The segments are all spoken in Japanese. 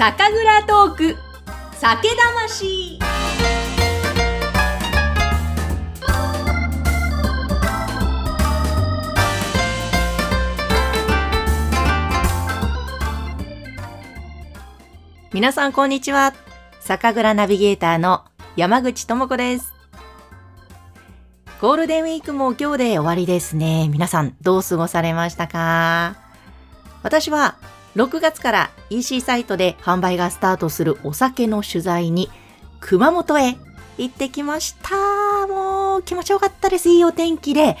酒蔵トーク酒魂皆さんこんにちは。酒蔵ナビゲーターの山口智子です。ゴールデンウィークも今日で終わりですね。皆さんどう過ごされましたか？私は6月から EC サイトで販売がスタートするお酒の取材に熊本へ行ってきました。もう気持ちよかったです。いいお天気で。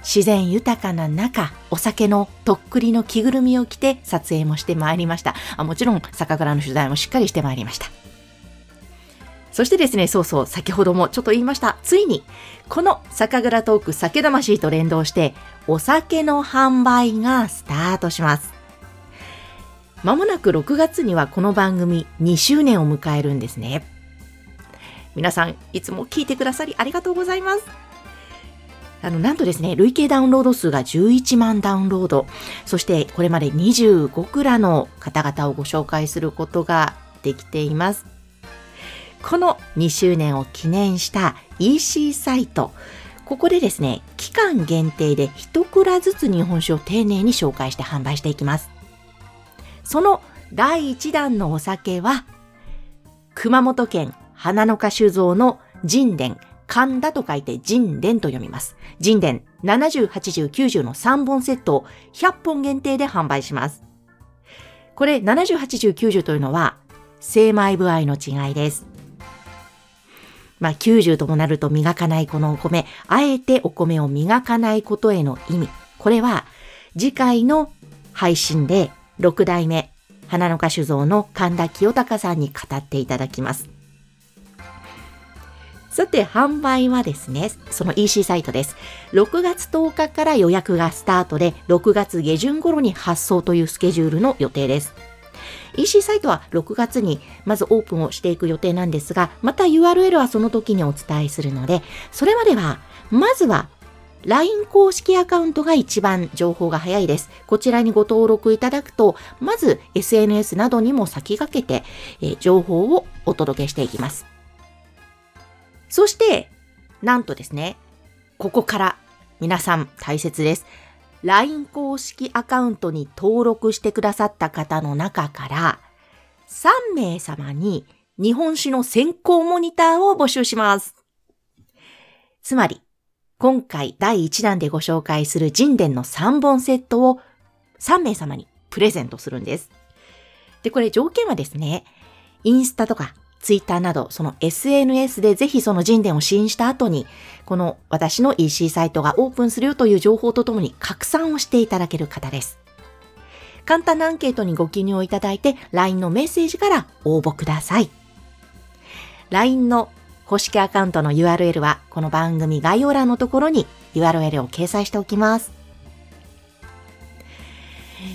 自然豊かな中、お酒のとっくりの着ぐるみを着て撮影もしてまいりました。あもちろん酒蔵の取材もしっかりしてまいりました。そしてですね、そうそう、先ほどもちょっと言いました。ついに、この酒蔵トーク酒魂と連動して、お酒の販売がスタートします。まもなく6月にはこの番組2周年を迎えるんですね。皆さん、いつも聞いてくださりありがとうございます。あの、なんとですね、累計ダウンロード数が11万ダウンロード、そしてこれまで25蔵の方々をご紹介することができています。この2周年を記念した EC サイト、ここでですね、期間限定で1蔵ずつ日本酒を丁寧に紹介して販売していきます。その第1弾のお酒は、熊本県花の花酒造の神殿神田と書いて神殿と読みます。神殿70、80、90の3本セットを100本限定で販売します。これ70、80、90というのは精米部合の違いです。まあ90ともなると磨かないこのお米、あえてお米を磨かないことへの意味。これは次回の配信で6代目花の花酒造の神田清隆さんに語っていただきます。さて、販売はですね、その EC サイトです。6月10日から予約がスタートで、6月下旬頃に発送というスケジュールの予定です。EC サイトは6月にまずオープンをしていく予定なんですが、また URL はその時にお伝えするので、それまでは、まずは LINE 公式アカウントが一番情報が早いです。こちらにご登録いただくと、まず SNS などにも先駆けて、えー情報をお届けしていきます。そして、なんとですね、ここから皆さん大切です。LINE 公式アカウントに登録してくださった方の中から、3名様に日本酒の先行モニターを募集します。つまり、今回第1弾でご紹介する神殿の3本セットを3名様にプレゼントするんです。で、これ条件はですね、インスタとかツイッターなど、その SNS でぜひその神殿を支援した後に、この私の EC サイトがオープンするよという情報とともに拡散をしていただける方です。簡単なアンケートにご記入をいただいて、LINE のメッセージから応募ください。LINE の公式アカウントの URL は、この番組概要欄のところに URL を掲載しておきます。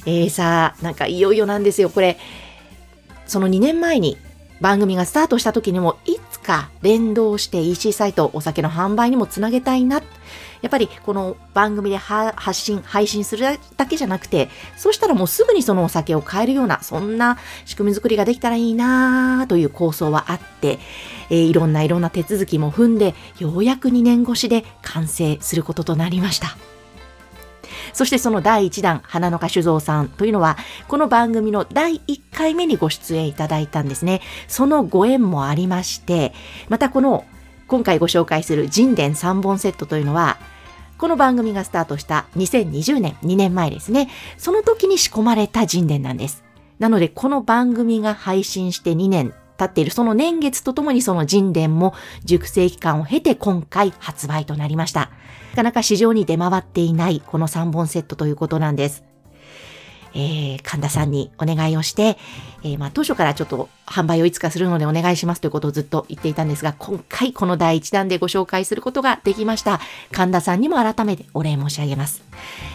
えー、さあ、なんかいよいよなんですよ。これ、その2年前に番組がスタートした時にもいか連動して EC サイトお酒の販売にもつなげたいな。やっぱりこの番組で発信、配信するだけじゃなくて、そしたらもうすぐにそのお酒を買えるような、そんな仕組み作りができたらいいなという構想はあって、えーいろんないろんな手続きも踏んで、ようやく2年越しで完成することとなりました。そしてその第1弾、花の花酒造さんというのは、この番組の第1回目にご出演いただいたんですね。そのご縁もありまして、またこの今回ご紹介する神殿3本セットというのは、この番組がスタートした2020年、2年前ですね。その時に仕込まれた神殿なんです。なので、この番組が配信して2年経っているその年月とともにその神殿も熟成期間を経て今回発売となりました。なかなか市場に出回っていないこの3本セットということなんです。えー、神田さんにお願いをして、えーまあ、当初からちょっと販売をいつかするのでお願いしますということをずっと言っていたんですが、今回この第1弾でご紹介することができました。神田さんにも改めてお礼申し上げます。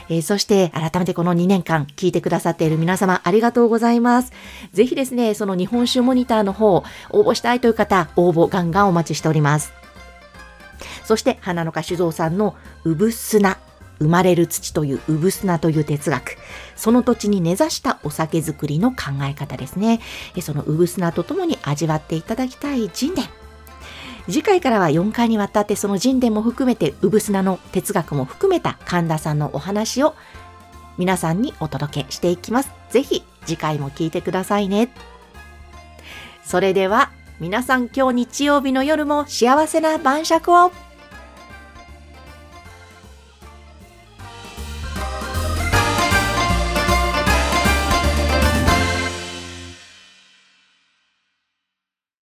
えーそして改めてこの2年間聞いてくださっている皆様ありがとうございます。ぜひですね、その日本酒モニターの方、応募したいという方、応募ガンガンお待ちしております。そして、花の花酒造さんのうぶすな。生まれる土という産砂という哲学、その土地に根ざしたお酒造りの考え方ですね。その産砂とともに味わっていただきたい神殿。次回からは4回にわたってその神殿も含めて産砂の哲学も含めた神田さんのお話を皆さんにお届けしていきます。ぜひ次回も聞いてくださいね。それでは皆さん今日日曜日の夜も幸せな晩酌を